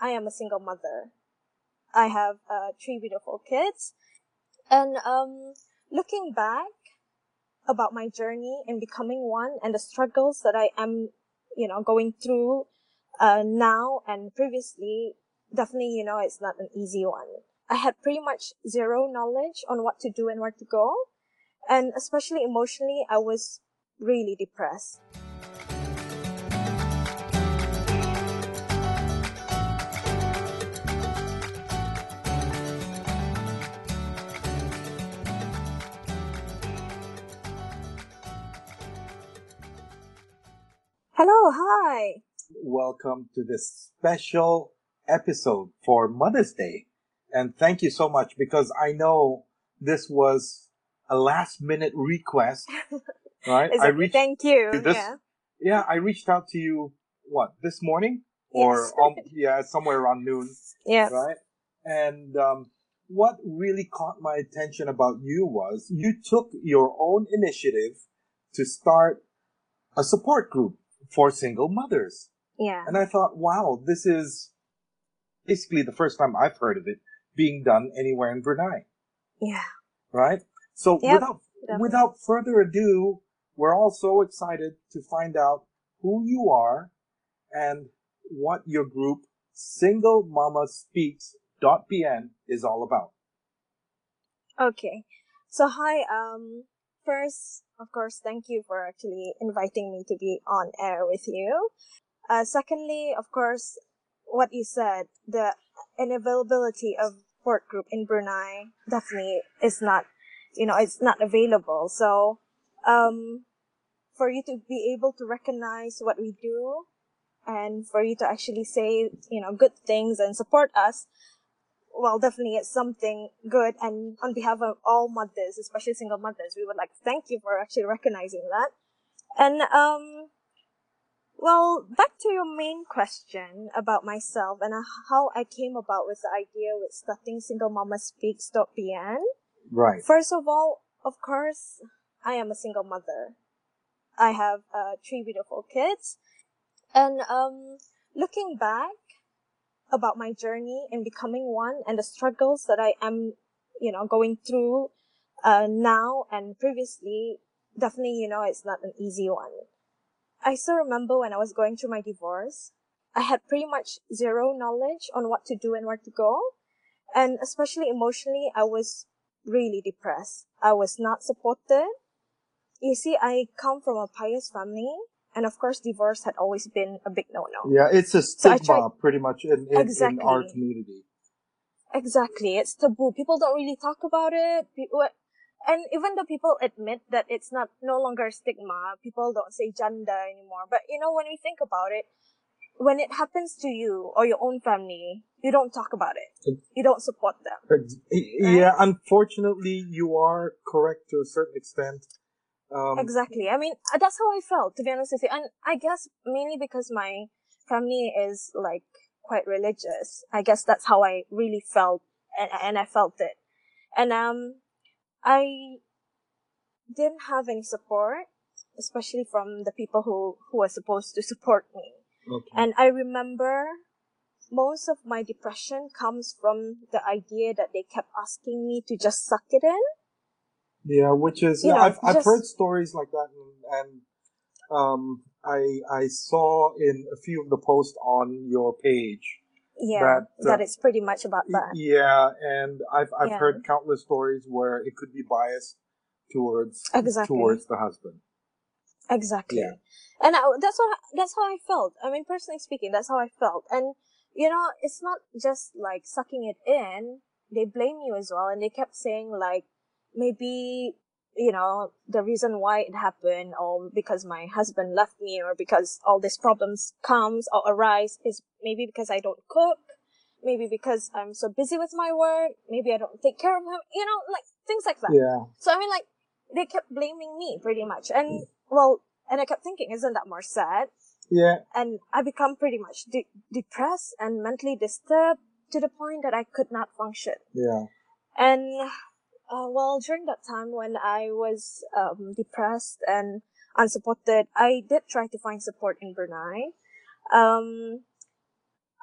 I am a single mother. I have uh, three beautiful kids. And um, looking back about my journey in becoming one and the struggles that I am, you know, going through uh, now and previously, definitely, you know, it's not an easy one. I had pretty much zero knowledge on what to do and where to go. And especially emotionally, I was really depressed. Hello, hi. Welcome to this special episode for Mother's Day. And thank you so much because I know this was a last minute request, right? I reached Thank you. this- yeah. yeah, I reached out to you what, this morning? Or Yes. um, yeah, somewhere around noon, Yeah. right? And um, what really caught my attention about you was you took your own initiative to start a support group for single mothers. Yeah. And I thought, wow, this is basically the first time I've heard of it being done anywhere in Brunei, Yeah. right? So Yep, without definitely. without further ado, we're all so excited to find out who you are and what your group Single Mama Speaks.bn is all about. Okay. So hi, um first, of course, thank you for actually inviting me to be on air with you. Uh secondly, of course, what you said, the unavailability of support group in Brunei definitely is not you know, it's not available. So um for you to be able to recognize what we do and for you to actually say, you know, good things and support us, well, definitely it's something good. And on behalf of all mothers, especially single mothers, we would like to thank you for actually recognizing that. And, um, well, back to your main question about myself and how I came about with the idea with starting Single Mama Speaks.bn. Right. First of all, of course, I am a single mother. I have uh, three beautiful kids. And um, looking back about my journey in becoming one and the struggles that I am, you know, going through uh, now and previously, definitely, you know, it's not an easy one. I still remember when I was going through my divorce, I had pretty much zero knowledge on what to do and where to go. And especially emotionally, I was really depressed. I was not supported. You see, I come from a pious family, and of course, divorce had always been a big no-no. Yeah, it's a So stigma pretty much in, in, in our community. Exactly, it's taboo. People don't really talk about it. People, and even though people admit that it's not no longer a stigma, people don't say gender anymore. But you know, when we think about it, when it happens to you or your own family, you don't talk about it. You don't support them. Yeah, unfortunately, you are correct to a certain extent. Um, Exactly. I mean, uh, that's how I felt, to be honest with you. And I guess mainly because my family is like quite religious. I guess that's how I really felt and, and I felt it. And, um, I didn't have any support, especially from the people who, who were supposed to support me. okay. And I remember most of my depression comes from the idea that they kept asking me to just suck it in. Yeah, which is You know, I've I've just- heard stories like that, and, and um, I I saw in a few of the posts on your page. Yeah, That, uh, that it's pretty much about that. Yeah, and I've I've Yeah. heard countless stories where it could be biased towards Exactly. towards the husband. Exactly. Yeah. And I, that's what that's how I felt. I mean, personally speaking, that's how I felt. And you know, it's not just like sucking it in. They blame you as well, and they kept saying like maybe you know the reason why it happened, or because my husband left me, or because all these problems comes or arise is maybe because I don't cook, maybe because I'm so busy with my work, maybe I don't take care of him. You know, like things like that. Yeah, So I mean, like, they kept blaming me pretty much. And, well, and I kept thinking, isn't that more sad? yeah, And I become pretty much de- depressed and mentally disturbed to the point that I could not function. yeah. And, uh, well, during that time when I was, um, depressed and unsupported, I did try to find support in Brunei. Um,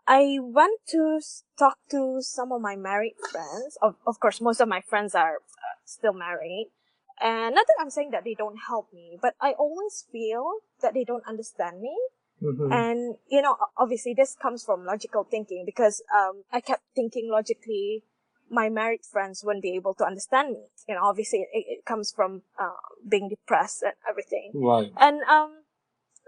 I went to talk to some of my married friends. Of, of course, most of my friends are uh, still married. And not that I'm saying that they don't help me, but I always feel that they don't understand me. Mhm. And, you know, obviously this comes from logical thinking because, um, I kept thinking logically, my married friends wouldn't be able to understand me. You know, obviously it, it comes from, uh, being depressed and everything. Right. And, um,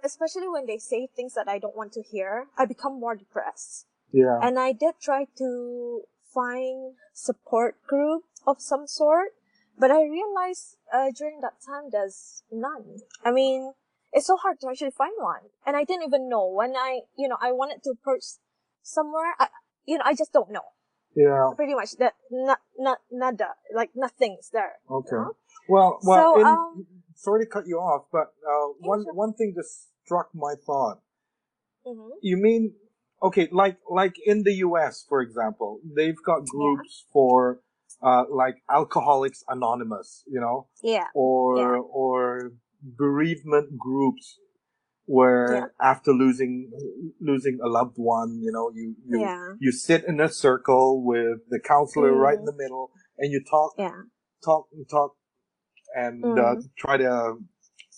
especially when they say things that I don't want to hear, I become more depressed. Yeah. And I did try to find support group of some sort, but I realized uh, during that time there's none. I mean, it's so hard to actually find one, and I didn't even know when I, you know, I wanted to approach somewhere. I, you know, I just don't know. Yeah. Pretty much that, not, not, nada, like nothing's there. you Okay. know? Well, well, So, in, um, sorry to cut you off, but uh, one sure. one thing just struck my thought. Mhm. You mean okay, like like in the U.S., for example, they've got groups for uh, like Alcoholics Anonymous, you know, Yeah. or Yeah. or bereavement groups where Yeah. after losing losing a loved one, you know, you you Yeah. you sit in a circle with the counselor right in the middle, and you talk Yeah. talk and talk and uh, Mhm. try to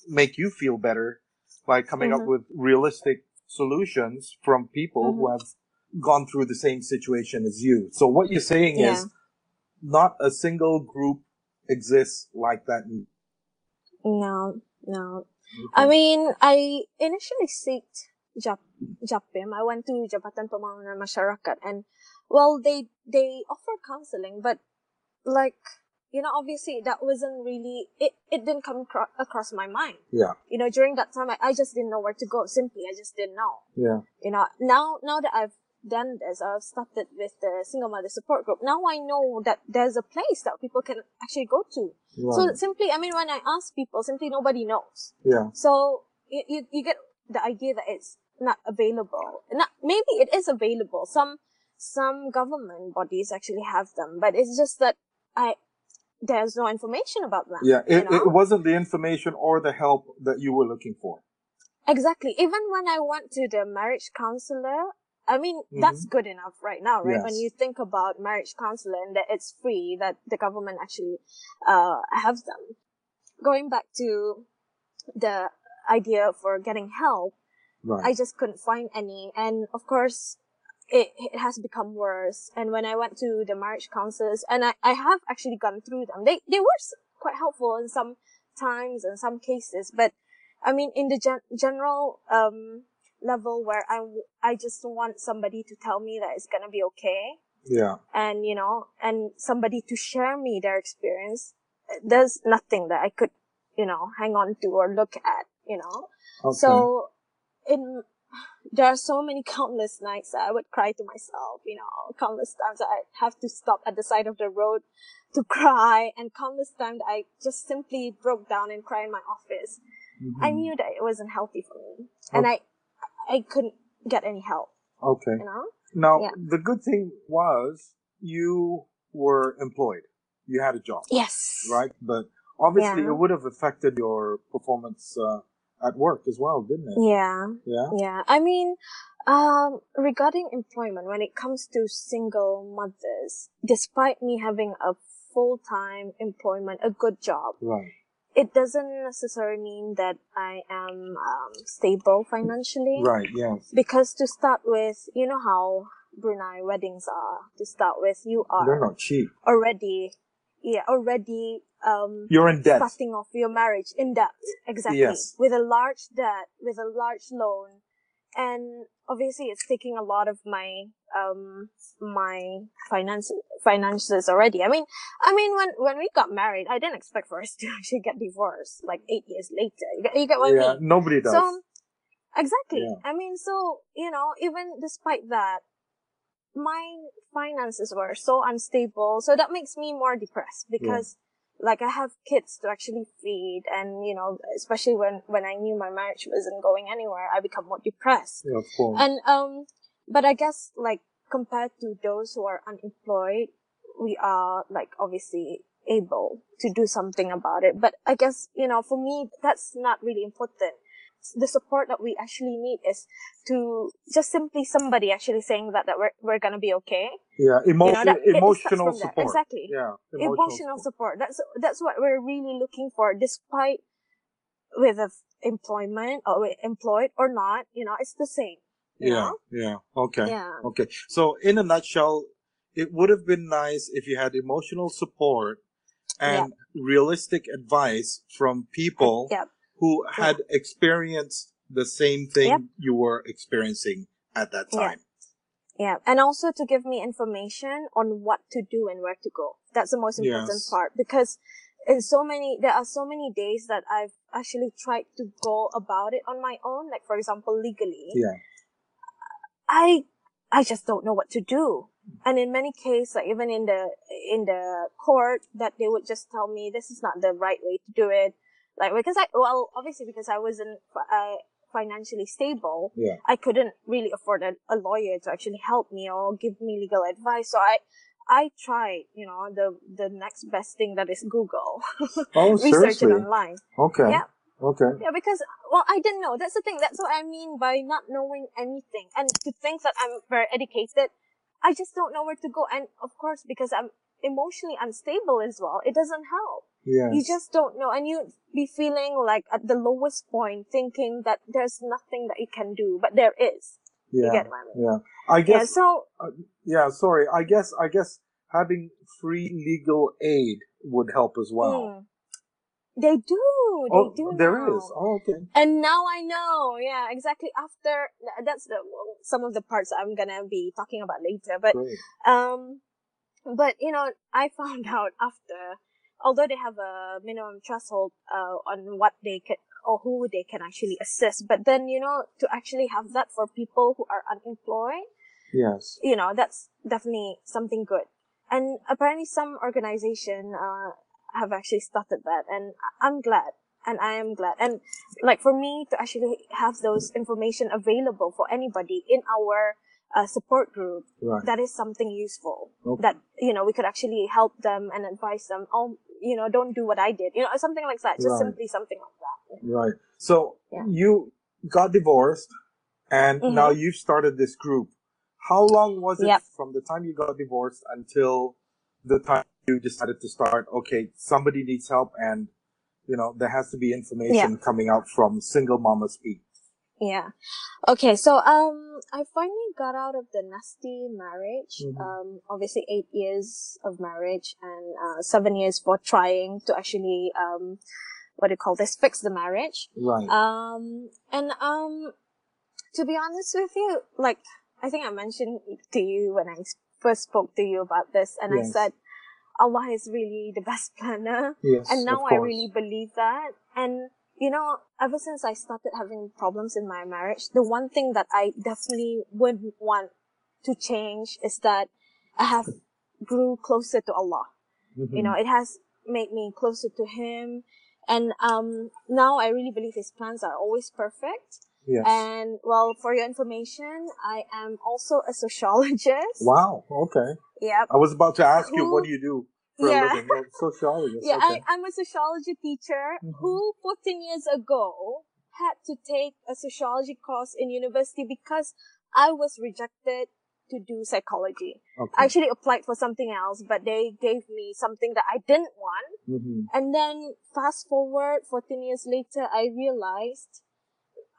make you feel better by coming up Mhm. with realistic solutions from people who Mhm. have gone through the same situation as you. So what you're saying Yeah. is not a single group exists like that. No, no. I mm-hmm. mean, I initially seeked Jap Japim. I went to Jabatan Pembangunan Masyarakat and well they they offer counseling but like you know obviously that wasn't really it, it didn't come cro- across my mind. yeah, You know, during that time I, I just didn't know where to go. Simply I just didn't know. yeah, You know, now now that I've done this, I've started with the single mother support group. Now I know that there's a place that people can actually go to. So simply, I mean, when I ask people, simply nobody knows. yeah, So you, you, you get the idea that it's not available. Not, maybe it is available. Some, some government bodies actually have them, but it's just that I, there's no information about them. yeah. you know? it wasn't the information or the help that you were looking for. Exactly. Even when I went to the marriage counselor, I mean, that's good enough right now, right? When Mm-hmm. You think about marriage counseling, that it's free, that the government actually, uh, have them. Going back to the idea for getting help, Right. I just couldn't find any. And of course, it, it has become worse. And when I went to the marriage counselors, and I, I have actually gone through them, they, they were quite helpful in some times and some cases. But I mean, in the gen- general, um, level where I, I just want somebody to tell me that it's gonna be okay yeah. and, you know, and somebody to share me their experience, there's nothing that I could, you know, hang on to or look at, you know. Okay. So, in there are so many countless nights that I would cry to myself, you know, countless times I have to stop at the side of the road to cry, and countless times I just simply broke down and cried in my office. I Mhm. knew that it wasn't healthy for me, and I, I couldn't get any help, okay. you know. Now Yeah. the good thing was you were employed. You had a job. Yes. right? But obviously, Yeah. it would have affected your performance uh, at work as well, didn't it? Yeah. Yeah. Yeah, I mean, um, regarding employment, when it comes to single mothers, despite me having a full-time employment, a good job, Right. It doesn't necessarily mean that I am um, stable financially. Right. Yes. Because to start with, you know how Brunei weddings are. To start with, you They're are not cheap. already, yeah, already um, You're in debt. starting off your marriage in debt. Exactly. Yes. With a large debt, with a large loan. And obviously it's taking a lot of my, um, my finance, finances already. I mean, I mean, when, when we got married, I didn't expect for us to actually get divorced like eight years later. You get, you get what I yeah. mean? Nobody does. So, exactly. Yeah. I mean, so, you know, even despite that, my finances were so unstable. So that makes me more depressed because like I have kids to actually feed and, you know, especially when, when I knew my marriage wasn't going anywhere, I become more depressed. yeah, of course. And, um, but I guess like compared to those who are unemployed, we are like obviously able to do something about it. But I guess, you know, for me, that's not really important. The support that we actually need is to just simply somebody actually saying that, that we're, we're to be okay. Yeah. Emo- You know, that- emotional starts from there. support. Exactly. Yeah. Emotional, support. That's, that's what we're really looking for despite whether employment or with employed or not, you know, it's the same. Yeah. know? Yeah. Okay. Yeah. Okay. So in a nutshell, it would have been nice if you had emotional support and realistic advice from people Yep. Who had experienced the same thing Yep. you were experiencing at that Yeah. time. Yeah, and also to give me information on what to do and where to go. That's the most important Yes. part because in so many, there are so many days that I've actually tried to go about it on my own. Like for example, legally, Yeah. I, I just don't know what to do. And in many cases, like even in the, in the court, that they would just tell me this is not the right way to do it. Like because I, well, obviously because I wasn't, uh, financially stable, Yeah. I couldn't really afford a, a lawyer to actually help me or give me legal advice. So I, I tried, you know, the, the next best thing that is Google. Oh, Research it online. Okay. Yeah. Okay. Yeah, because, well, I didn't know. That's the thing. That's what I mean by not knowing anything. And to think that I'm very educated, I just don't know where to go. And of course, because I'm emotionally unstable as well, it doesn't help. Yes. You just don't know. And you'd be feeling like at the lowest point, thinking that there's nothing that you can do, but there is. yeah. You get what I mean? Yeah. I Yeah, guess. so Yeah. Sorry. I guess. I guess having free legal aid would help as well. Mm. They do. They oh, do. there now. is. Oh, okay. And now I know. Yeah, exactly. After that's the some of the parts I'm gonna be talking about later. But Great. um, but you know, I found out after, although they have a minimum threshold uh on what they can or who they can actually assist, but then you know to actually have that for people who are unemployed, Yes. you know that's definitely something good. And apparently, some organization uh have actually started that, and I'm glad, and I am glad. And like for me to actually have those information available for anybody in our uh, support group, Right. that is something useful. Okay. That you know we could actually help them and advise them. Oh, you know, don't do what I did. You know, something like that. Just Right. simply something like that. Right. So Yeah. you got divorced and Mhm. now you've started this group. How long was it Yep. from the time you got divorced until the time you decided to start, okay, somebody needs help and, you know, there has to be information coming out from single mama speak. Yeah. Okay, so um I finally got out of the nasty marriage. Mhm. Um obviously 8 years of marriage and uh 7 years for trying to actually um what do you call this fix the marriage. Right. Um and um to be honest with you, like I think I mentioned to you when I first spoke to you about this and I said Allah is really the best planner. yes. And now I really believe that. And, you know, ever since I started having problems in my marriage, the one thing that I definitely wouldn't want to change is that I have grew closer to Allah. Mhm. You know, it has made me closer to Him. And, um, now I really believe His plans are always perfect. yes. And, well, for your information, I am also a sociologist. wow. Okay. Yep. I was about to ask you, what do you do for Yeah. a living? Oh, sociologist. Yeah, okay. I, I'm a sociology teacher Mhm. who 14 years ago had to take a sociology course in university because I was rejected to do psychology. okay. I actually applied for something else, but they gave me something that I didn't want. Mhm. And then fast forward 14 years later, I realized,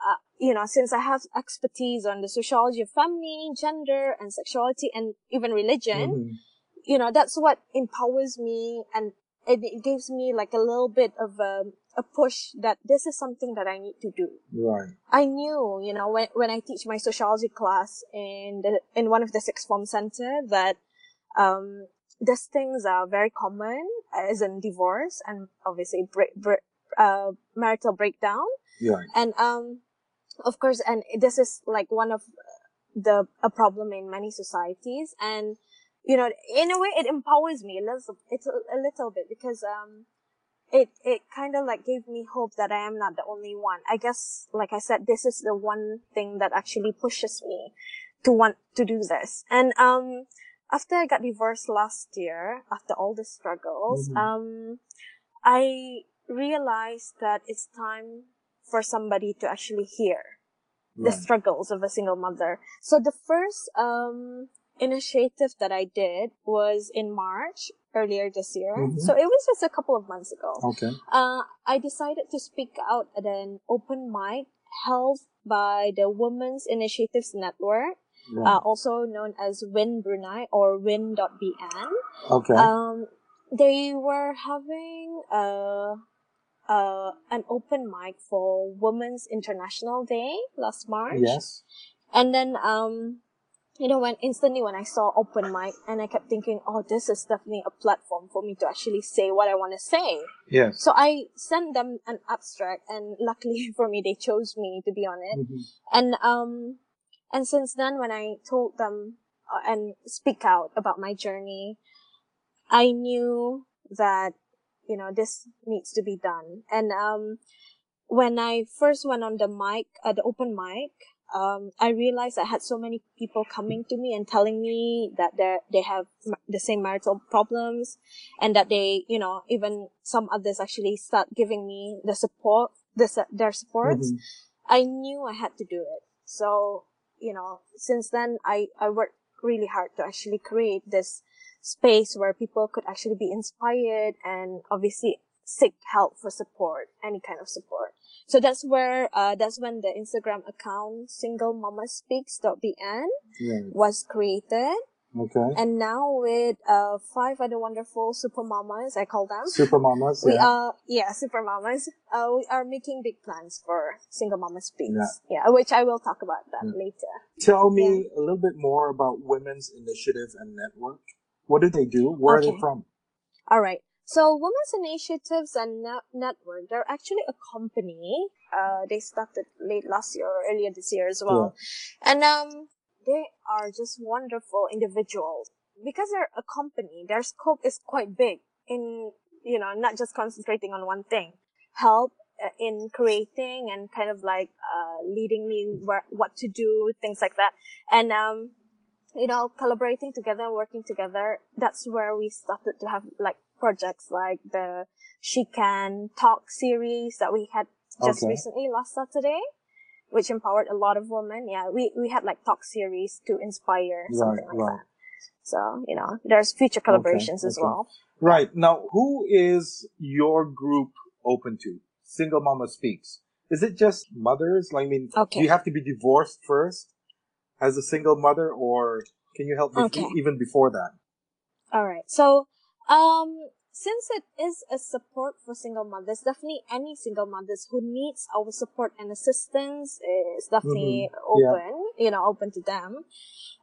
uh, you know, since I have expertise on the sociology of family, gender, and sexuality, and even religion, Mhm. You know, that's what empowers me and it, it gives me like a little bit of a, a push that this is something that I need to do. Right. I knew, you know, when, when I teach my sociology class in the, in one of the sixth form center that, um, these things are very common as in divorce and obviously break, break, uh, marital breakdown. Right. And, um, of course, and this is like one of the, a problem in many societies. And, you know, in a way, it empowers me a little, it's a, a little bit because, um, it, it kind of like gave me hope that I am not the only one. I guess, like I said, this is the one thing that actually pushes me to want to do this. And, um, after I got divorced last year, after all the struggles, Mhm. um, I realized that it's time for somebody to actually hear the struggles of a single mother. So the first um, initiative that I did was in March earlier this year. Mhm. So it was just a couple of months ago. Okay. Uh, I decided to speak out at an open mic held by the Women's Initiatives Network, Right. uh, also known as Win Brunei or Win.bn. okay. Um, they were having uh, uh, an open mic for Women's International Day last March. yes. And then, um, you know, when instantly when I saw open mic and I kept thinking, oh, this is definitely a platform for me to actually say what I want to say. Yes. So I sent them an abstract and luckily for me, they chose me to be on it. Mhm. And, um, and since then, when I told them uh, and speak out about my journey, I knew that, you know, this needs to be done. And, um, when I first went on the mic, uh, the open mic, um, I realized I had so many people coming to me and telling me that they they have the same marital problems, and that they, you know, even some others actually start giving me the support, the their supports. Mhm. I knew I had to do it. So, you know, since then I, I worked really hard to actually create this space where people could actually be inspired and obviously seek help for support, any kind of support. So that's where, uh, that's when the Instagram account singlemammaspeaks.bn Right. was created. Okay. And now with, uh, five other wonderful super mamas, I call them. Super mamas. We yeah. are, yeah, super mamas. Uh, we are making big plans for Single Mama Speaks. Yeah. Yeah, which I will talk about that Yeah. later. Tell me a little bit more about Women's Initiative and Network. What do they do? Where are they Okay. from? All right. So Women's Initiatives and Network, they're actually a company. Uh, they started late last year or earlier this year as well. And, um, they are just wonderful individuals. Because they're a company, their scope is quite big in, you know, not just concentrating on one thing. Help uh, in creating and kind of like, uh, leading me where, what to do, things like that. And, um, you know, collaborating together, working together, that's where we started to have like projects like the She Can Talk series that we had just Okay. recently last Saturday, which empowered a lot of women. Yeah, we, we had like talk series to inspire something like right. that. So, you know, there's future collaborations as okay. well. Right. Now, who is your group open to? Single Mama Speaks. Is it just mothers? Like, I mean, Okay. do you have to be divorced first as a single mother or can you help me Okay. even before that? All right. So, um, since it is a support for single mothers, definitely any single mothers who needs our support and assistance is definitely Mm-hmm. Yeah. open, you know, open to them.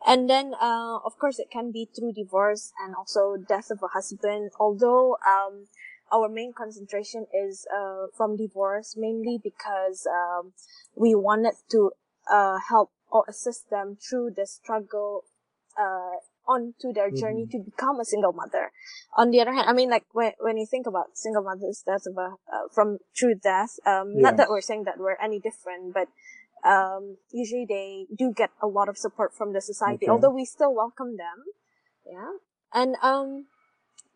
And then, uh, of course, it can be through divorce and also death of a husband. Although, um, our main concentration is, uh, from divorce, mainly because, um, we wanted to, uh, help or assist them through the struggle, uh, onto their journey to become a single mother. On the other hand, I mean, like when when you think about single mothers, that's of a uh, from true death. Um, Yeah. not that we're saying that we're any different, but um, usually they do get a lot of support from the society. Okay. Although we still welcome them, yeah. And um,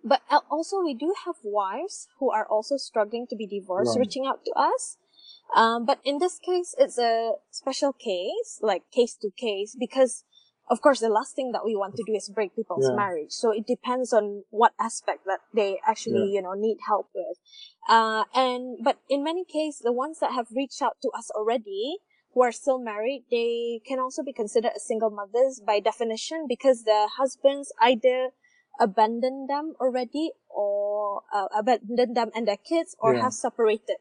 but also we do have wives who are also struggling to be divorced, Right. reaching out to us. Um, but in this case, it's a special case, like case to case, because of course the last thing that we want to do is break people's Yeah. marriage. So it depends on what aspect that they actually, you know, need help with. Uh, and, but in many cases, the ones that have reached out to us already, who are still married, they can also be considered as single mothers by definition because their husbands either abandoned them already or uh, abandoned them and their kids or Yeah. have separated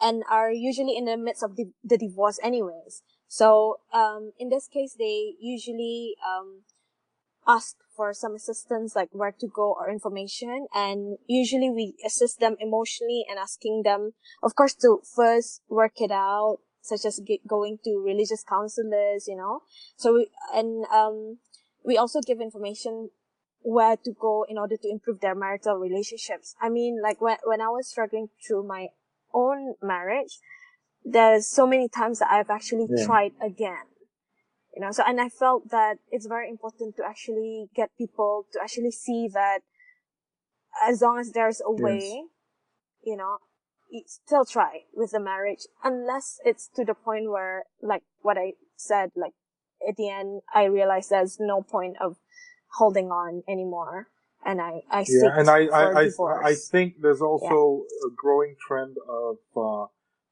and are usually in the midst of the, the divorce anyways. So, um, in this case, they usually, um, ask for some assistance, like where to go or information. And usually we assist them emotionally and asking them, of course, to first work it out, such as going to religious counselors, you know. So, we, and, um, we also give information where to go in order to improve their marital relationships. I mean, like when, when I was struggling through my own marriage, there's so many times that I've actually Yeah. tried again. You know, so, and I felt that it's very important to actually get people to actually see that as long as there's a way, you know, still try with the marriage unless it's to the point where, like what I said, like at the end, I realized there's no point of holding on anymore. And I, I yeah, and I, I, I. I think there's also a growing trend of uh,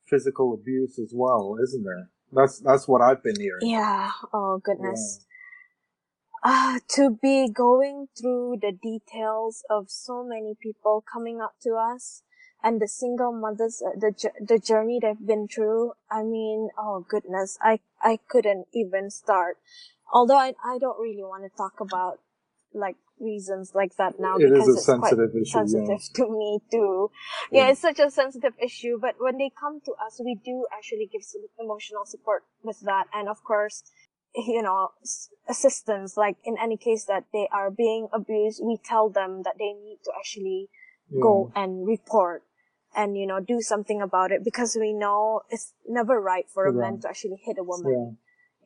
physical abuse as well, isn't there? That's that's what I've been hearing. Yeah. Oh goodness. Ah, to be going through the details of so many people coming up to us and the single mothers, uh, the the journey they've been through. I mean, oh goodness, I I couldn't even start. Although I I don't really want to talk about like reasons like that now It is because a it's quite sensitive issue, yeah. sensitive to me too. Yeah, it's such a sensitive issue. But when they come to us, we do actually give some emotional support with that, and of course, you know, assistance. Like in any case that they are being abused, we tell them that they need to actually Yeah. go and report and you know do something about it because we know it's never right for a man to actually hit a woman Yeah.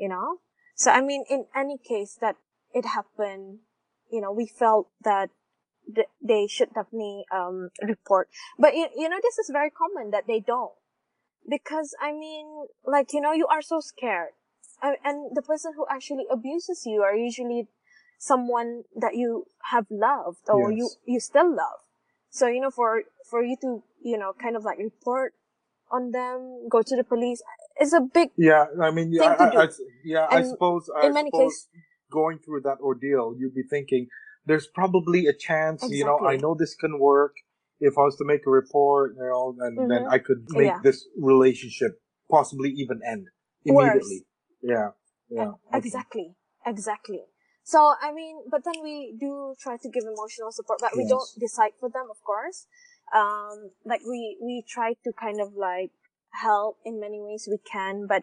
you know so i mean in any case that it happened you know we felt that th- they should definitely um report. But you, you know this is very common that they don't. Because i mean like you know you are so scared. I, and the person who actually abuses you are usually someone that you have loved or you Yes. you still love. So you know for for you to you know kind of like report on them go to the police is a big Yeah, I mean, thing I, I, yeah, I suppose, I in many suppose going through that ordeal, you'd be thinking, there's probably a chance, you know, I know this can work. If I was to make a report, you know, and then Mhm. I could make Yeah. this relationship possibly even end immediately. Yeah, yeah. okay. Exactly. Exactly. So, I mean, but then we do try to give emotional support, but we don't decide for them, of course. Um, like we, we try to kind of like help in many ways we can, but,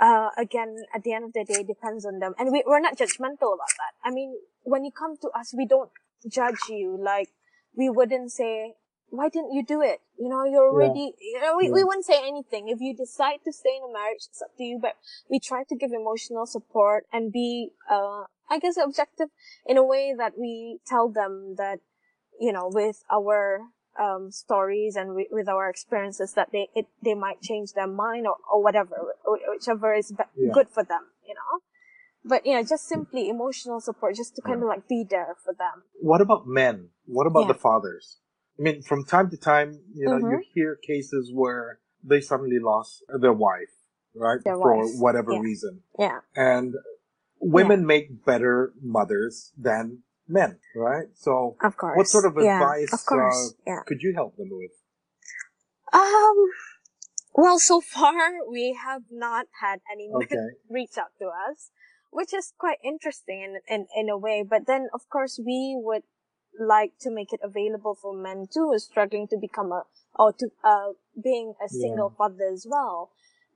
uh, again, at the end of the day, depends on them. And we, we're not judgmental about that. I mean, when you come to us, we don't judge you. Like, we wouldn't say, why didn't you do it? You know, you're Yeah. already, you know, we, we wouldn't say anything. If you decide to stay in a marriage, it's up to you, but we try to give emotional support and be, uh, I guess objective in a way that we tell them that, you know, with our, um, stories and wi- with our experiences that they, it, they might change their mind or, or whatever, wh- whichever is be- Yeah. good for them, you know? But, you know, just simply emotional support, just to kind of like be there for them. What about men? What about Yeah. the fathers? I mean, from time to time, you know, you Mhm. hear cases where they suddenly lost their wife, right? Their For whatever yeah. reason. Yeah. And women make better mothers than men, right? So Of course. what sort of Yeah, advice Of course. uh, yeah. could you help them with? Um, well, so far we have not had any men reach out to us, which is quite interesting in, in, in a way. But then, of course, we would like to make it available for men too who are struggling to become a, or to, uh, being a single father as well.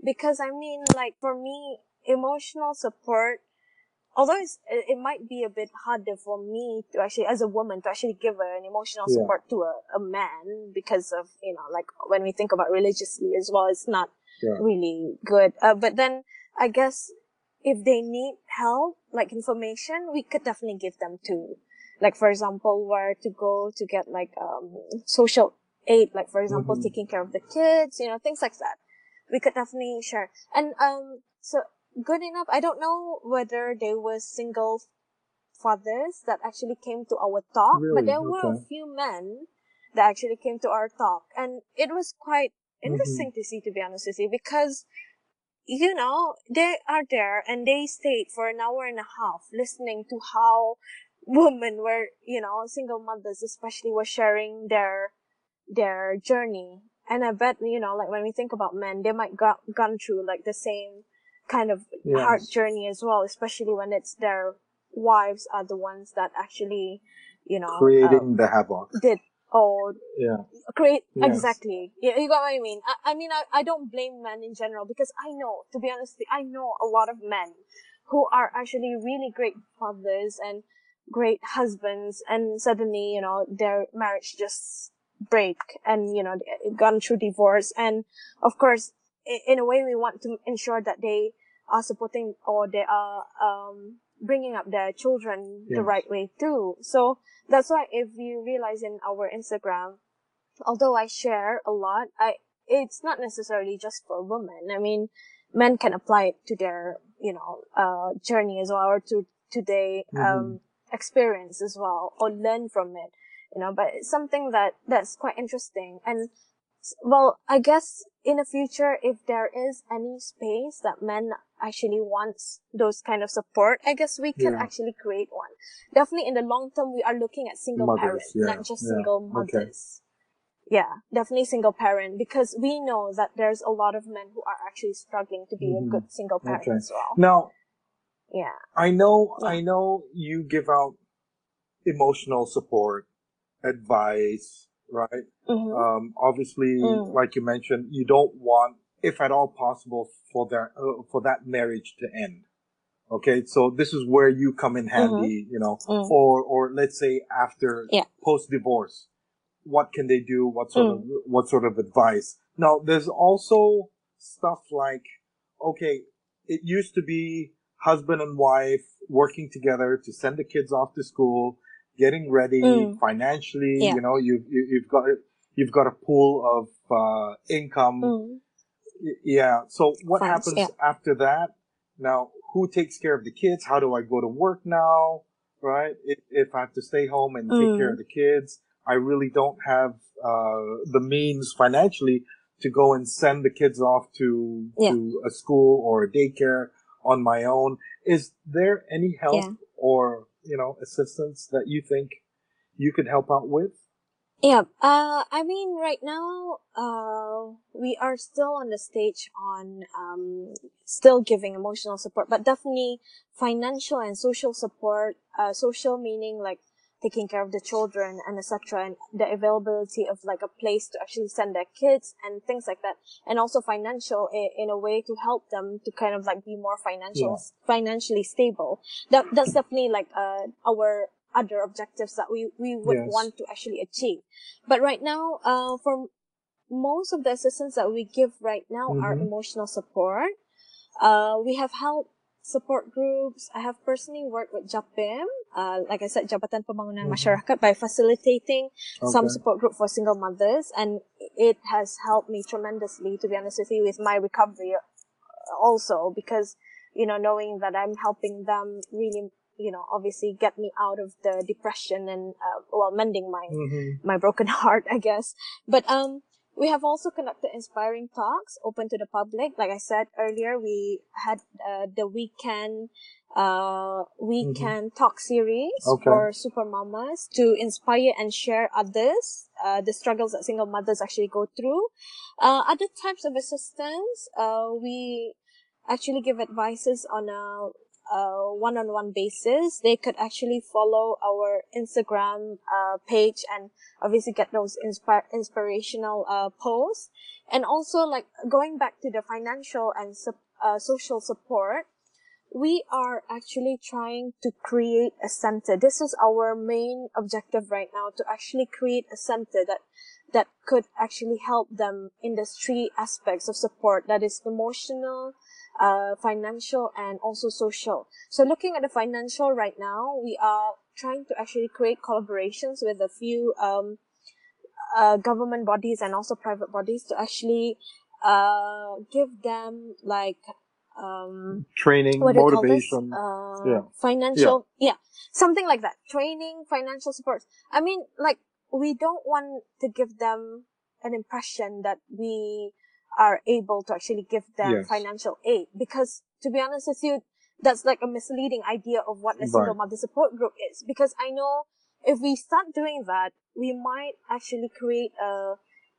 Because I mean, like, for me, emotional support, although it's, it, might be a bit harder for me to actually, as a woman, to actually give an emotional Yeah. support to a, a man because of, you know, like when we think about religiously as well, it's not Yeah. really good. Uh, but then I guess if they need help, like information, we could definitely give them too. Like, for example, where to go to get like, um, social aid, like, for example, Mhm. taking care of the kids, you know, things like that. We could definitely share. And, um, so good enough. I don't know whether there were single fathers that actually came to our talk, Really? but there were a few men that actually came to our talk, and it was quite Mm-hmm. interesting to see, to be honest with you, because you know they are there and they stayed for an hour and a half listening to how women were, you know, single mothers especially were sharing their their journey. And I bet you know, like when we think about men, they might got gone through like the same kind of hard journey as well, especially when it's their wives are the ones that actually, you know, Creating um, the havoc. did or Yeah. create Yes. exactly yeah, you got what i mean I, I mean I, I don't blame men in general because i know to be honest i know a lot of men who are actually really great fathers and great husbands and suddenly you know their marriage just break and you know gone through divorce and of course in a way we want to ensure that they are supporting or they are um bringing up their children the right way too so that's why if you realize in our instagram although I share a lot, I it's not necessarily just for women. I mean, men can apply it to their you know uh, journey as well, or to to their um, experience as well, or learn from it. You know, but it's something that that's quite interesting. And well, I guess in the future, if there is any space that men actually wants those kind of support, I guess we can Yeah. actually create one. Definitely in the long term, we are looking at single Mothers, parents, yeah, not just yeah, single okay. mothers. Yeah, definitely single parent because we know that there's a lot of men who are actually struggling to be Mhm. a good single parent Okay. as well. Now, Yeah. I know. I know you give out emotional support, advice, right? hmm Um, obviously, Mm. like you mentioned, you don't want, if at all possible, for their uh, for that marriage to end. Okay, so this is where you come in handy, you know, Mm. or or let's say after Yeah. post divorce, what can they do? What sort of what sort of advice? Now, there's also stuff like, okay, it used to be husband and wife working together to send the kids off to school, getting ready Mm. financially. Yeah. You know, you, you you've got you've got a pool of uh, income. Mm. Yeah. So what Funds, happens yeah. after that? Now, who takes care of the kids? How do I go to work now? Right? If, if I have to stay home and take care Mm. of the kids, I really don't have uh, the means financially to go and send the kids off to Yeah. to a school or a daycare on my own. Is there any help Yeah. or you know assistance that you think you could help out with? Yeah. Uh, I mean, right now, uh, we are still on the stage on, um, still giving emotional support, but definitely financial and social support, uh, social meaning like taking care of the children and etc. and the availability of like a place to actually send their kids and things like that. And also financial in, in a way to help them to kind of like be more financial, financially stable. That, that's definitely like, uh, our other objectives that we, we would Yes. want to actually achieve. But right now, uh, for most of the assistance that we give right now are Mhm. emotional support. Uh, we have help support groups. I have personally worked with JAPIM, uh, like I said, Jabatan Pembangunan Mhm. Masyarakat, by facilitating some support group for single mothers, and it has helped me tremendously, to be honest with you, with my recovery also, because, you know, knowing that I'm helping them really, you know, obviously get me out of the depression and, uh, well, mending my Mhm. my broken heart, I guess. But um, we have also conducted inspiring talks open to the public. Like I said earlier, we had uh, the weekend uh weekend talk series Okay. for super mamas to inspire and share others uh, the struggles that single mothers actually go through uh, other types of assistance uh, we actually give advices on a, a one-on-one basis they could actually follow our instagram uh, page and obviously get those inspire inspirational uh, posts and also like going back to the financial and uh, social support we are actually trying to create a center. This is our main objective right now to actually create a center that that could actually help them in the three aspects of support that is emotional, uh, financial, and also social. So looking at the financial right now, we are trying to actually create collaborations with a few um, uh, government bodies and also private bodies to actually uh, give them like um, Training, what do you call this? motivation. Uh, Yeah. financial, yeah. something like that. Training, financial support. I mean, like, we don't want to give them an impression that we are able to actually give them Yes. financial aid because, to be honest with you, that's like a misleading idea of what a single Right. mother support group is. Because I know if we start doing that, we might actually create a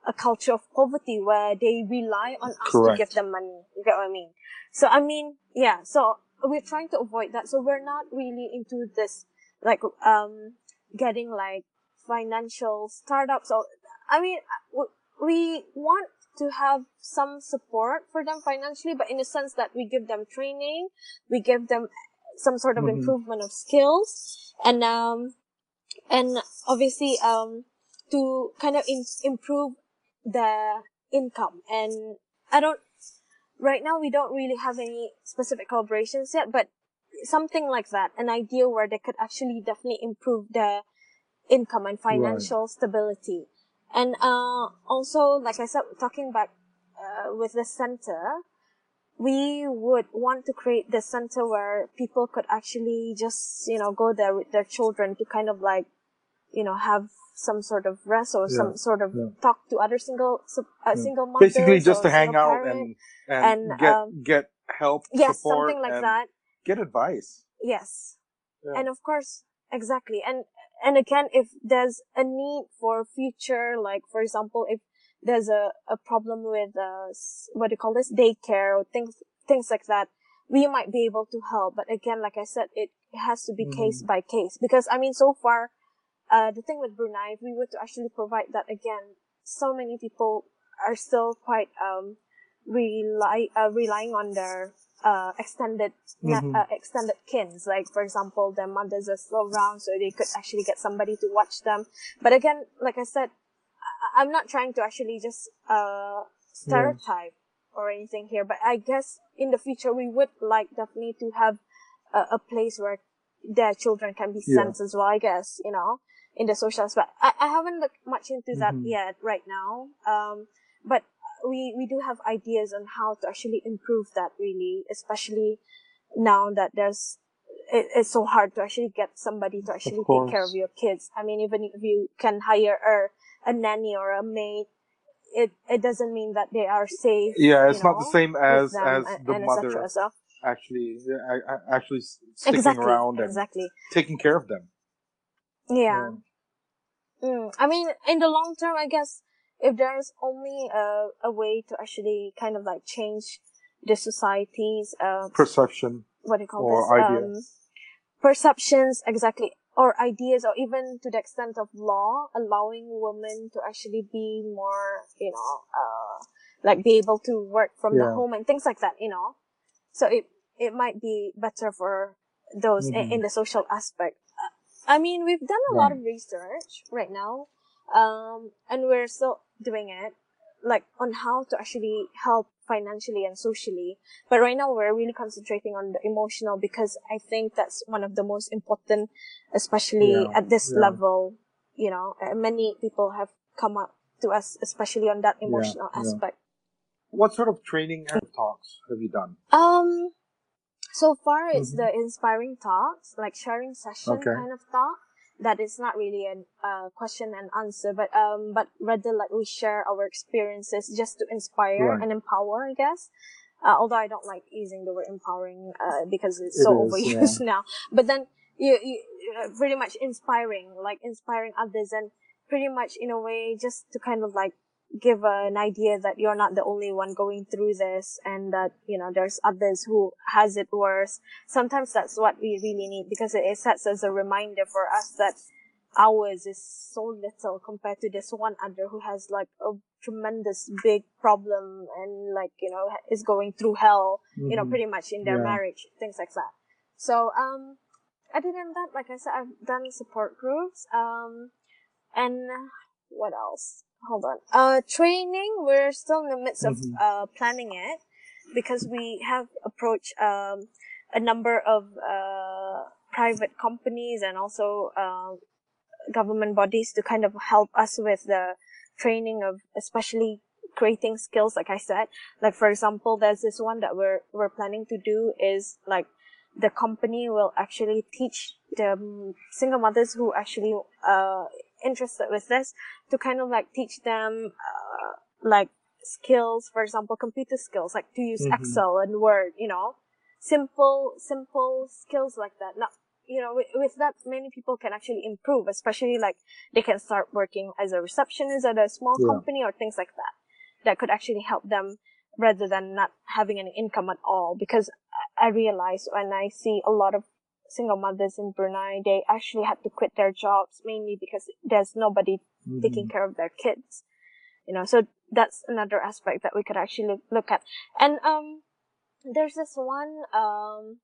a culture of poverty where they rely on us Correct. to give them money. You get what I mean? So I mean, yeah. So we're trying to avoid that. So we're not really into this, like, um, getting like financial startups or, I mean, w- we want to have some support for them financially, but in the sense that we give them training, we give them some sort of Mhm. improvement of skills, and um, and obviously um, to kind of in- improve the income. And I don't right now we don't really have any specific collaborations yet, but something like that, an idea where they could actually definitely improve the income and financial stability. And uh, also, like I said, talking back uh, with the center, we would want to create the center where people could actually just, you know, go there with their children to kind of like, you know, have some sort of rest or Yeah, some sort of yeah. talk to other single, sup- uh, Yeah. single mothers. Basically, just to hang out and and, And, get um, get help, yes, support, something like and that. get advice. Yes. Yeah. And of course, exactly. And, and again, if there's a need for future, like, for example, if there's a, a problem with, uh, what do you call this, daycare or things, things like that, we might be able to help. But again, like I said, it has to be case by case. Because, I mean, so far, uh, the thing with Brunei, if we were to actually provide that again, so many people are still quite, um, rely, uh, relying on their, uh, extended, Mhm. uh, extended kins. Like, for example, their mothers are still around, so they could actually get somebody to watch them. But again, like I said, I- I'm not trying to actually just, uh, stereotype or anything here, but I guess in the future we would like definitely to have a, a place where their children can be Yeah. sent as well, I guess, you know, in the social aspect. I, I haven't looked much into that Mhm. yet right now. Um, but we, we do have ideas on how to actually improve that really, especially now that there's, it, it's so hard to actually get somebody to actually take care of your kids. I mean, even if you can hire a, a nanny or a maid, it, it doesn't mean that they are safe. Yeah, it's not the same as as and- the and mother actually yeah, actually sticking exactly, around and exactly. taking care of them. Yeah. Mm, I mean, in the long term, I guess if there's only a, a way to actually kind of like change the society's, uh, Perception. what do you call or this? idea. Um, perceptions, exactly, or ideas, or even to the extent of law, allowing women to actually be more, you know, uh, like be able to work from the home and things like that, you know. So it it might be better for those in, Mhm. in the social aspect. I mean, we've done a lot of research right now, um, and we're still doing it, like on how to actually help financially and socially. But right now, we're really concentrating on the emotional because I think that's one of the most important, especially Yeah, at this yeah. level. You know, uh, many people have come up to us, especially on that emotional yeah. aspect. What sort of training and talks have you done? Um, so far it's Mhm. the inspiring talks, like sharing session Okay. kind of talk. That is not really a uh, question and answer, but um, but rather like we share our experiences just to inspire Right. and empower, I guess. Uh, although I don't like using the word empowering uh, because it's It so is, overused now. But then you, you uh, pretty much inspiring, like inspiring others, and pretty much in a way just to kind of like give an idea that you're not the only one going through this and that you know there's others who has it worse sometimes that's what we really need because it, sets as a reminder for us that ours is so little compared to this one other who has like a tremendous big problem and like you know is going through hell you know Mhm. pretty much in their Yeah. marriage things like that so um other than that like i said i've done support groups um and what else hold on uh training we're still in the midst of Mhm. uh planning it because we have approached um a number of uh private companies and also uh, government bodies to kind of help us with the training of especially creating skills like i said like for example there's this one that we're we're planning to do is like the company will actually teach the um, single mothers who actually uh interested with this to kind of like teach them uh, like skills for example computer skills like to use Mhm. excel and word you know simple simple skills like that not you know with, with that many people can actually improve especially like they can start working as a receptionist at a small Yeah. company or things like that that could actually help them rather than not having any income at all because I I realize when I see a lot of single mothers in Brunei, they actually had to quit their jobs mainly because there's nobody taking Mhm. care of their kids. You know, so that's another aspect that we could actually look, look at. And um, there's this one um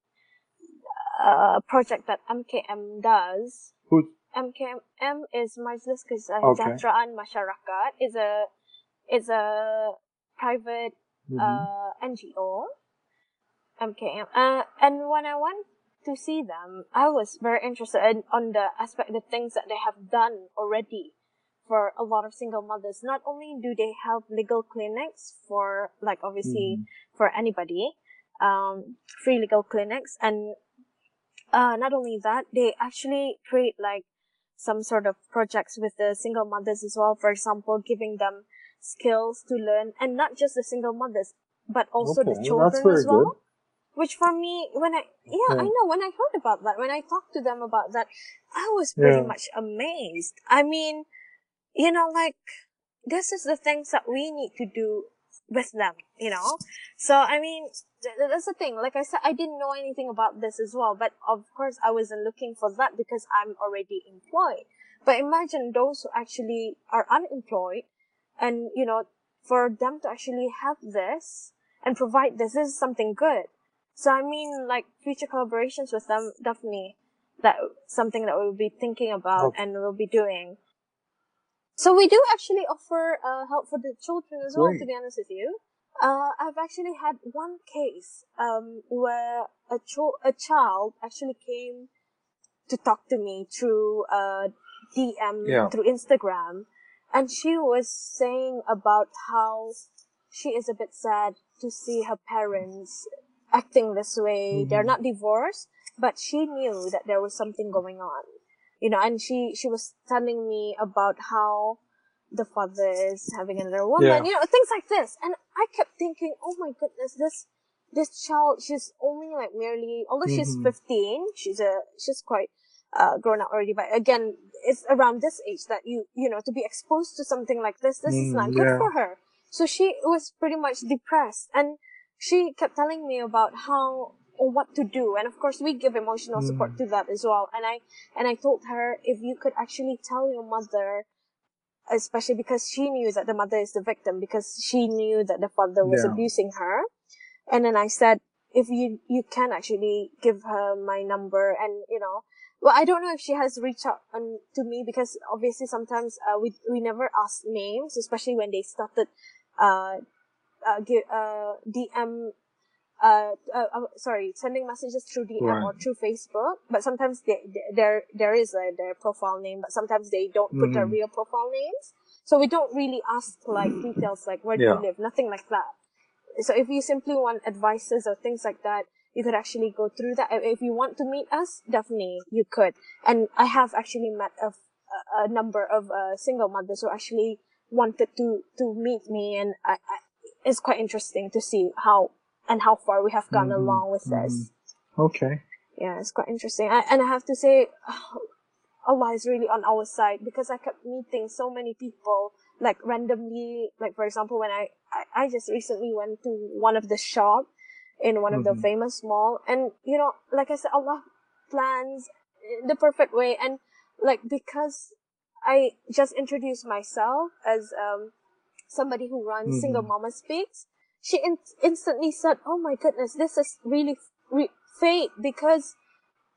uh project that MKM does. Who? MKM is Majlis Okay. Kesejahteraan Masyarakat. is a is a private Mhm. uh, NGO, MKM. Uh, and when I went to see them, I was very interested in, on the aspect, the things that they have done already for a lot of single mothers. Not only do they have legal clinics for, like, obviously Mhm. for anybody, um, free legal clinics, and uh, not only that, they actually create like some sort of projects with the single mothers as well. For example, giving them skills to learn, and not just the single mothers, but also Okay, the children as well. good. Which for me, when I yeah, Yeah. I know when I heard about that, when I talked to them about that, I was pretty Yeah. much amazed. I mean, you know, like this is the things that we need to do with them, you know. So I mean, th- th- that's the thing. Like I said, I didn't know anything about this as well, but of course, I wasn't looking for that because I'm already employed. But imagine those who actually are unemployed, and you know, for them to actually have this and provide this, this is something good. So I mean, like future collaborations with them, definitely that something that we'll be thinking about Okay. and we'll be doing. So we do actually offer uh, help for the children as well. To be honest with you, uh, I've actually had one case um, where a cho- a child actually came to talk to me through uh, DM Yeah. through Instagram, and she was saying about how she is a bit sad to see her parents acting this way. They're Mhm. not divorced, but she knew that there was something going on, you know. And she she was telling me about how the father is having another woman, Yeah. you know, things like this. And I kept thinking, oh my goodness, this this child, she's only like merely, although she's Mhm. 15, she's a, she's quite, uh, grown up already, but again, it's around this age that you, you know, to be exposed to something like this, this is Mm, not good yeah. for her. So she was pretty much depressed and she kept telling me about how, or what to do. And of course, we give emotional support Mm. to that as well. And I, and I told her, if you could actually tell your mother, especially because she knew that the mother is the victim because she knew that the father was Yeah. abusing her and then i said if you you can actually give her my number and you know well i don't know if she has reached out on, to me because obviously sometimes uh, we we never ask names especially when they started uh uh, give, uh dm uh, uh, uh, sorry, sending messages through DM Right. or through Facebook, but sometimes they, they, there there is a their profile name, but sometimes they don't put their Mhm. real profile names. So we don't really ask like details like where do Yeah. you live, nothing like that. So if you simply want advices or things like that, you could actually go through that. If- you want to meet us, definitely you could. And I have actually met a, a, a number of uh, single mothers who actually wanted to to meet me, and I, I, it's quite interesting to see how and how far we have gone Mhm, along with this. Okay. Yeah, it's quite interesting. I, and I have to say, Allah is really on our side because I kept meeting so many people, like randomly. Like for example, when I I, I just recently went to one of the shop in one of the Mhm. famous mall, and you know, like I said, Allah plans the perfect way, and like because I just introduced myself as um somebody who runs Mhm. Single Mama Speaks, she in- instantly said, "Oh my goodness, this is really re- fate," because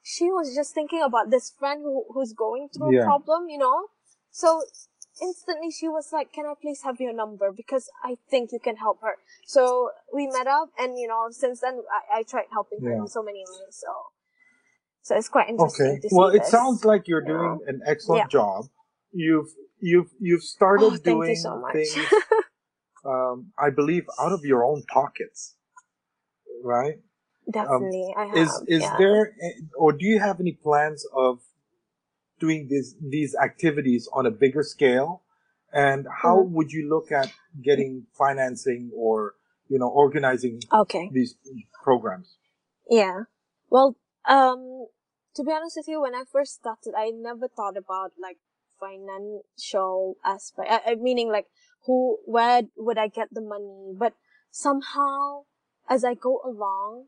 she was just thinking about this friend who who's going through Yeah. a problem, you know. So instantly she was like, "Can I please have your number because I think you can help her." So we met up, and you know, since then I, I tried helping her in so many ways. So so it's quite interesting Okay. Well, it this. sounds like you're you doing an excellent Yeah. job. You've you've you've started Oh, doing so things. um, I believe out of your own pockets, right? Definitely, I have. Is is yeah. there or do you have any plans of doing these these activities on a bigger scale? And how Mhm. would you look at getting financing or you know organizing Okay. these programs? Yeah. Well, um, to be honest with you, when I first started, I never thought about like financial aspect. I, I meaning like who, where would I get the money? But somehow, as I go along,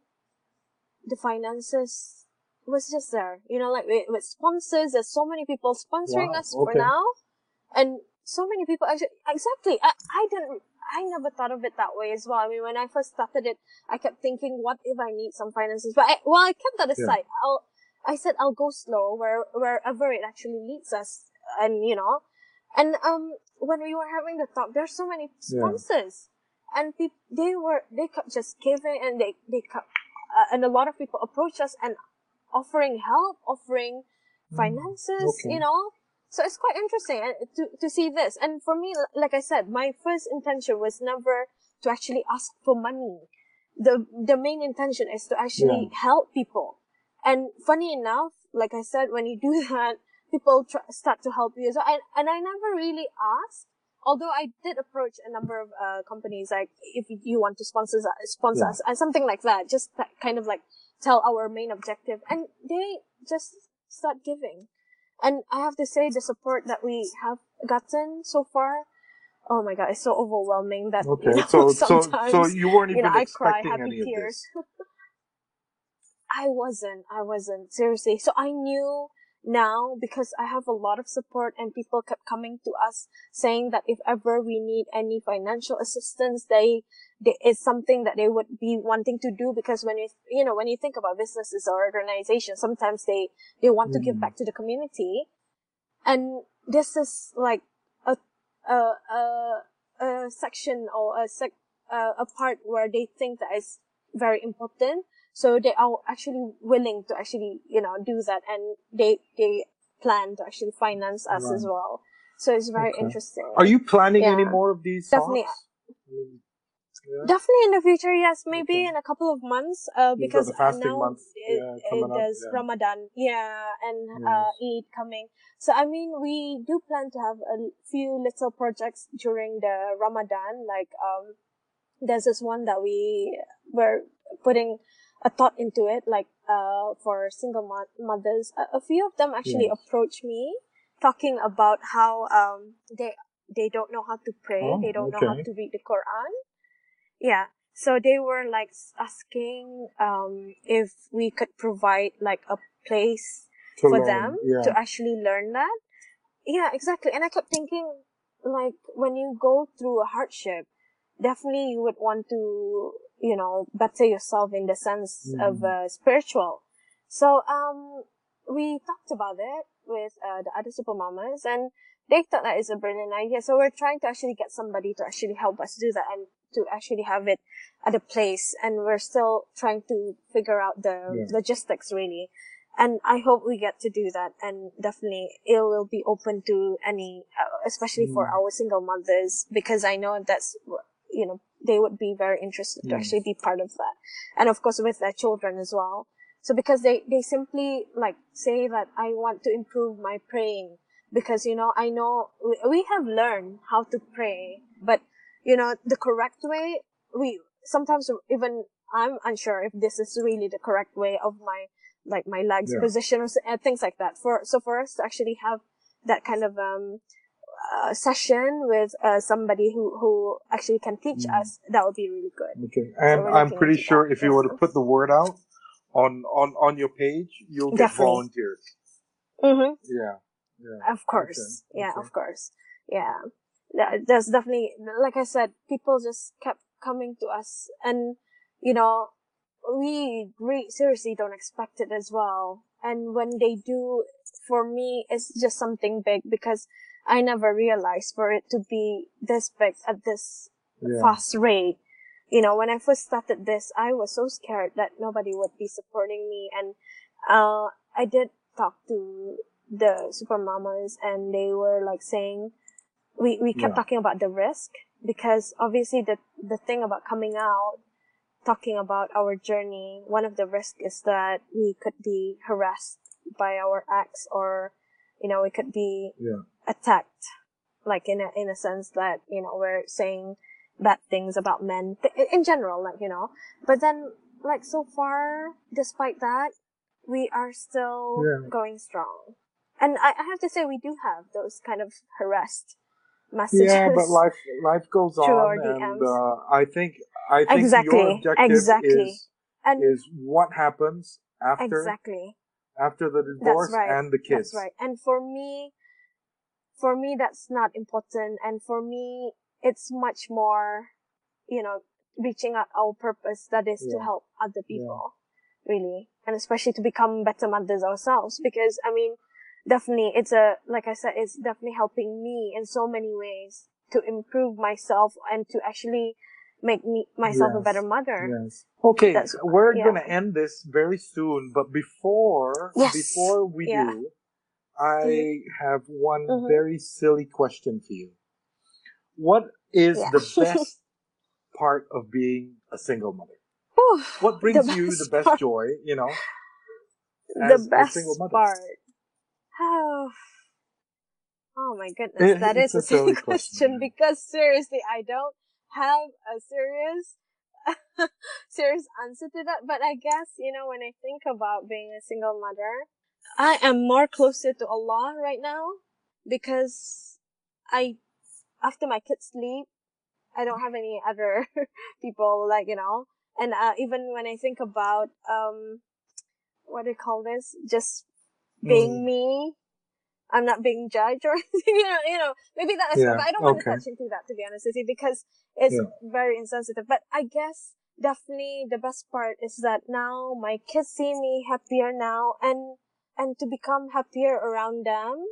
the finances was just there. You know, like with, with sponsors, there's so many people sponsoring Wow, us for now, and so many people actually exactly. I I didn't. I never thought of it that way as well. I mean, when I first started it, I kept thinking, what if I need some finances? But I, well, I kept that Yeah. aside. I'll, I said I'll go slow where, wherever it actually leads us. And, you know, and, um, when we were having the talk, there's so many Yeah. sponsors and peop they were, they kept just giving and they, they kept, uh, and a lot of people approached us and offering help, offering finances, Mm, okay. you know? So it's quite interesting to, to see this. And for me, like I said, my first intention was never to actually ask for money. The, the main intention is to actually yeah. help people. And funny enough, like I said, when you do that, people try, start to help you. So I, and I never really asked although I did approach a number of uh, companies, like if you want to sponsor us, sponsor yeah. us, and something like that, just kind of like tell our main objective, and they just start giving. And I have to say, the support that we have gotten so far, oh my god, it's so overwhelming that okay. You know, so so so you weren't even you know, expecting I cry happy tears. I wasn't. I wasn't seriously. So I knew now because I have a lot of support and people kept coming to us saying that if ever we need any financial assistance, they, they it's something that they would be wanting to do because when you, you know, when you think about businesses or organizations, sometimes they, they want mm. to give mm. back to the community. And this is like a, a, a, a section or a sec, uh, a part where they think that is very important so they are actually willing to actually, you know, do that and they, they plan to actually finance us right. as well. So it's very okay. interesting. Are you planning yeah. any more of these? Definitely. yeah. Definitely in the future, yes. Maybe okay. in a couple of months, uh, because now month, it, yeah, it does yeah. Ramadan, yeah, and uh, Eid coming. So I mean, we do plan to have a few little projects during the Ramadan. Like, um, there's this one that we were putting a thought into it, like uh, for single mo- mothers. A, a, few of them actually yes. approach me talking about how um, they they don't know how to pray, oh, they don't okay. know how to read the Quran. Yeah, so they were like asking um, if we could provide like a place to for learn. them yeah. to actually learn that. Yeah, exactly. And I kept thinking, like, when you go through a hardship, definitely you would want to you know, better yourself in the sense mm. of uh, spiritual. So, um, we talked about it with uh, the other super mamas and they thought that is a brilliant idea. So we're trying to actually get somebody to actually help us do that and to actually have it at a place. And we're still trying to figure out the yeah. logistics really. And I hope we get to do that. And definitely it will be open to any, uh, especially mm. for our single mothers, because I know that's, you know, they would be very interested to actually be part of that. And of course with their children as well. So because they, they simply like say that I want to improve my praying because, you know, I know we, we have learned how to pray, but you know, the correct way, we sometimes even I'm unsure if this is really the correct way of my, like my legs yeah. position or things like that. For, so for us to actually have that kind of, um, uh, session with uh, somebody who, who actually can teach mm. us, that would be really good. Okay, and so I'm pretty sure if you were to put the word out on on on your page, you'll get Definitely. volunteers. Mm-hmm. Yeah, yeah. Of course, okay. yeah, okay. of course, yeah. There's definitely, like I said, people just kept coming to us, and you know, we re- seriously don't expect it as well. And when they do, for me, it's just something big because I never realized for it to be this big at this yeah. fast rate. You know, when I first started this, I was so scared that nobody would be supporting me. And, uh, I did talk to the super mamas and they were like saying, we, we kept yeah. talking about the risk because obviously the, the thing about coming out, talking about our journey, one of the risks is that we could be harassed by our ex or, you know, we could be yeah attacked, like in a, in a sense that, you know, we're saying bad things about men in general, like, you know, but then like so far, despite that, we are still yeah. going strong. And I, I have to say we do have those kind of harassed messages. Yeah, but life life goes on, and uh, I think I think exactly, your objective exactly. is and is what happens after exactly after the divorce right. and the kids. That's right. And for me, for me that's not important and for me it's much more you know reaching out our purpose that is yeah. to help other people yeah. really and especially to become better mothers ourselves because i mean definitely it's a like i said it's definitely helping me in so many ways to improve myself and to actually make me myself yes. a better mother yes okay we're yeah. gonna end this very soon but before yes. before we do I have one Mhm. very silly question for you. What is Yeah. the best part of being a single mother? Whew, What brings you the best part- joy, you know? the best single mother? part. Oh, oh my goodness, It- that is a silly question, question because seriously, I don't have a serious, serious answer to that. But I guess you know when I think about being a single mother, I am more closer to Allah right now because I, after my kids sleep, I don't have any other people like you know, and uh, even when I think about um, what do you call this? Just being Mm. me. I'm not being judged or anything, you know, you know, maybe that is, Yeah, I don't want to touch into that to be honest with you because it's Yeah. very insensitive. But I guess definitely the best part is that now my kids see me happier now and, and to become happier around them.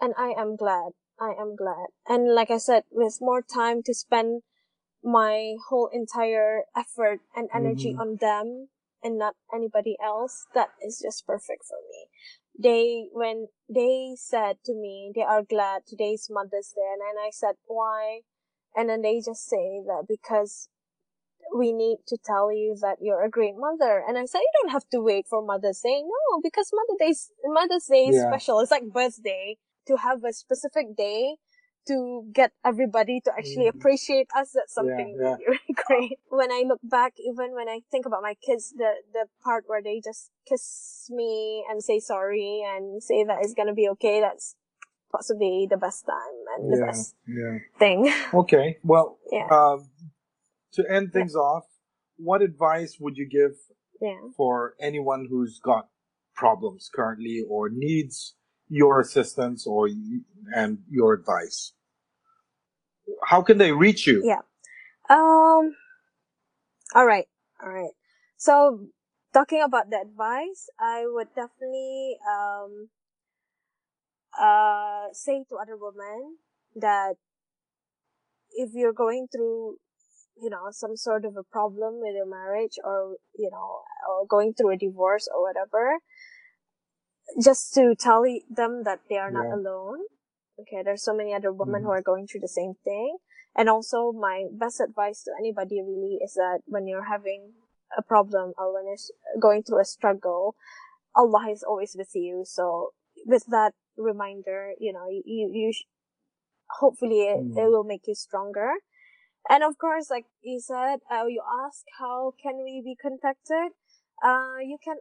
And I am glad. I am glad. And like I said, with more time to spend my whole entire effort and energy Mhm. on them and not anybody else, that is just perfect for me. They, when they said to me, they are glad today's Mother's Day, and then I said, why? And then they just say that because we need to tell you that you're a great mother. And I said, you don't have to wait for Mother's Day. No, because Mother Day's, Mother's Day is Yeah. special. It's like birthday to have a specific day to get everybody to actually Mhm. appreciate us. That's something yeah. really, really great. When I look back, even when I think about my kids, the, the part where they just kiss me and say sorry and say that it's gonna be okay, that's possibly the best time and the Yeah, best yeah. thing. Okay. Well, Yeah. um, to end things off, what advice would you give yeah. for anyone who's got problems currently or needs your assistance or and your advice? How can they reach you? Yeah. Um. All right. All right. So talking about the advice, I would definitely um uh say to other women that if you're going through you know some sort of a problem with your marriage or you know or going through a divorce or whatever just to tell them that they are not Yeah. alone okay there's so many other women who Mhm. are going through the same thing and also my best advice to anybody really is that when you're having a problem or when you're going through a struggle allah is always with you so with that reminder you know you you sh- hopefully it, Mm. it will make you stronger and of course like you said uh, you ask how can we be contacted uh you can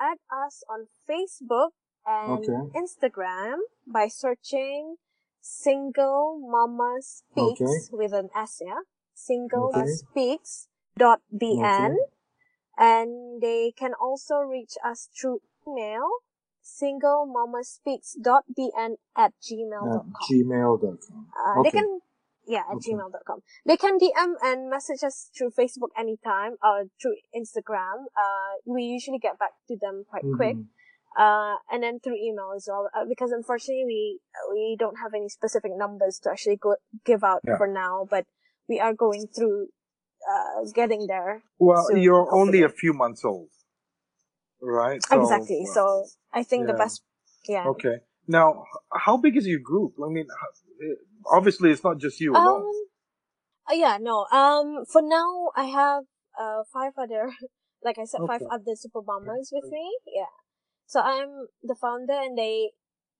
add us on facebook and Okay. instagram by searching single mama speaks Okay. with an s yeah single Okay. speaks dot bn Okay. and they can also reach us through email singlemamaspeaks.bn at At gmail.com gmail.com. uh, They can, yeah, at Okay. gmail.com. They can DM and message us through Facebook anytime or through Instagram. Uh, we usually get back to them quite quick. Mhm. Uh, and then through email as well. Uh, because unfortunately we, we don't have any specific numbers to actually go, give out Yeah. for now, but we are going through, uh, getting there. Well, soon, you're only a few months old, right? So, exactly. So I think the best, yeah. Okay. Now, how big is your group? I mean, obviously, it's not just you alone. Um, uh, yeah, no. Um, for now, I have uh five other, like I said, five other super bombers with me. Yeah. So I'm the founder, and they,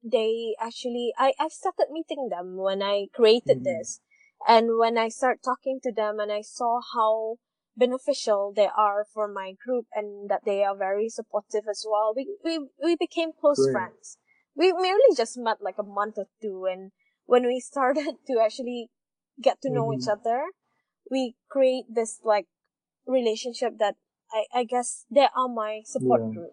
they actually, I I started meeting them when I created Mhm. this, and when I start talking to them, and I saw how beneficial they are for my group, and that they are very supportive as well. We we we became close Great. friends. We merely just met like a month or two, and when we started to actually get to know each Mhm. other, we create this like relationship that I, I guess they are my support Yeah. group.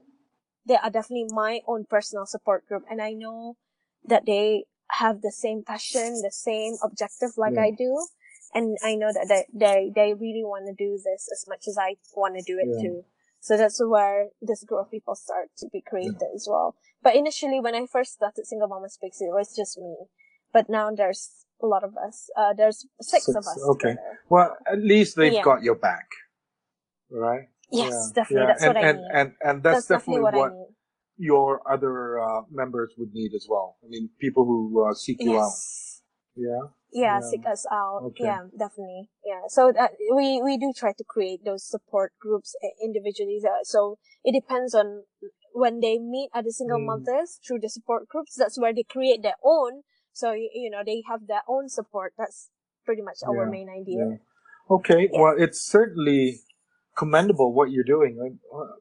They are definitely my own personal support group. And I know that they have the same passion, the same objective like Yeah. I do. And I know that they, they, they really want to do this as much as I want to do it Yeah. too. So that's where this group of people start to be created as well. But initially, when I first started Single Mama Speaks, it was just me. But now there's a lot of us. Uh, there's six, of us. okay. together. Well, at least they've Yeah. got your back, right? Yes, Yeah, definitely. yeah. That's and, what I and, need. And and that's, That's definitely what, what need. your other uh, members would need as well. I mean, people who uh, seek you out. Yes. Yeah. Yeah, Yeah. seek us out. Okay. Yeah, definitely. Yeah. So that we we do try to create those support groups uh, individually. Uh, So it depends on when they meet other single Mm. mothers through the support groups. That's where they create their own. So you, you know they have their own support. That's pretty much our Yeah, main idea. Yeah. Okay. Yeah. Well, it's certainly commendable what you're doing. Like, uh,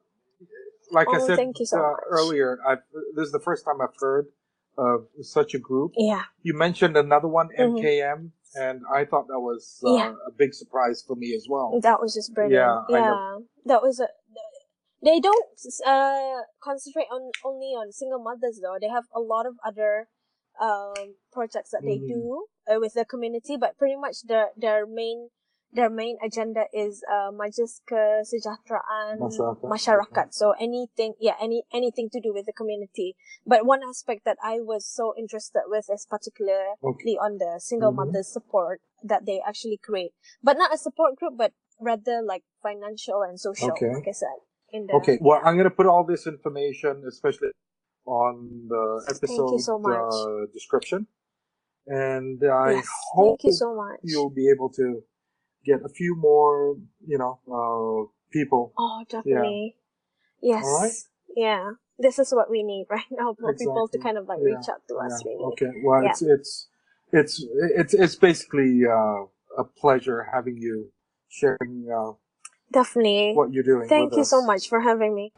Like I Oh, said so uh, earlier, I've, this is the first time I've heard of such a group. Yeah. You mentioned another one, Mhm. MKM, and I thought that was uh, Yeah. a big surprise for me as well. That was just brilliant. Yeah, Yeah, that was a. They don't uh concentrate on only on single mothers though. They have a lot of other um projects that they Mhm. do uh, with the community, but pretty much their their main their main agenda is uh majlis kesejahteraan Masyarakat. masyarakat. So anything, yeah, any anything to do with the community. But one aspect that I was so interested with is particularly Okay. on the single Mhm. mother support that they actually create, but not a support group, but rather like financial and social. Okay. Like I said, in the Okay, well, I'm going to put all this information, especially on the episode so. Uh, description. And I Yes, hope you so much. you'll be able to get a few more, you know, uh, people. Oh, definitely. Yes. All right. Yeah. This is what we need right now for people to kind of like Yeah. reach out to us. Really. Okay. Well, Yeah. it's it's it's it's it's basically uh, a pleasure having you sharing uh, Definitely. what you're doing. Thank you so much for having me.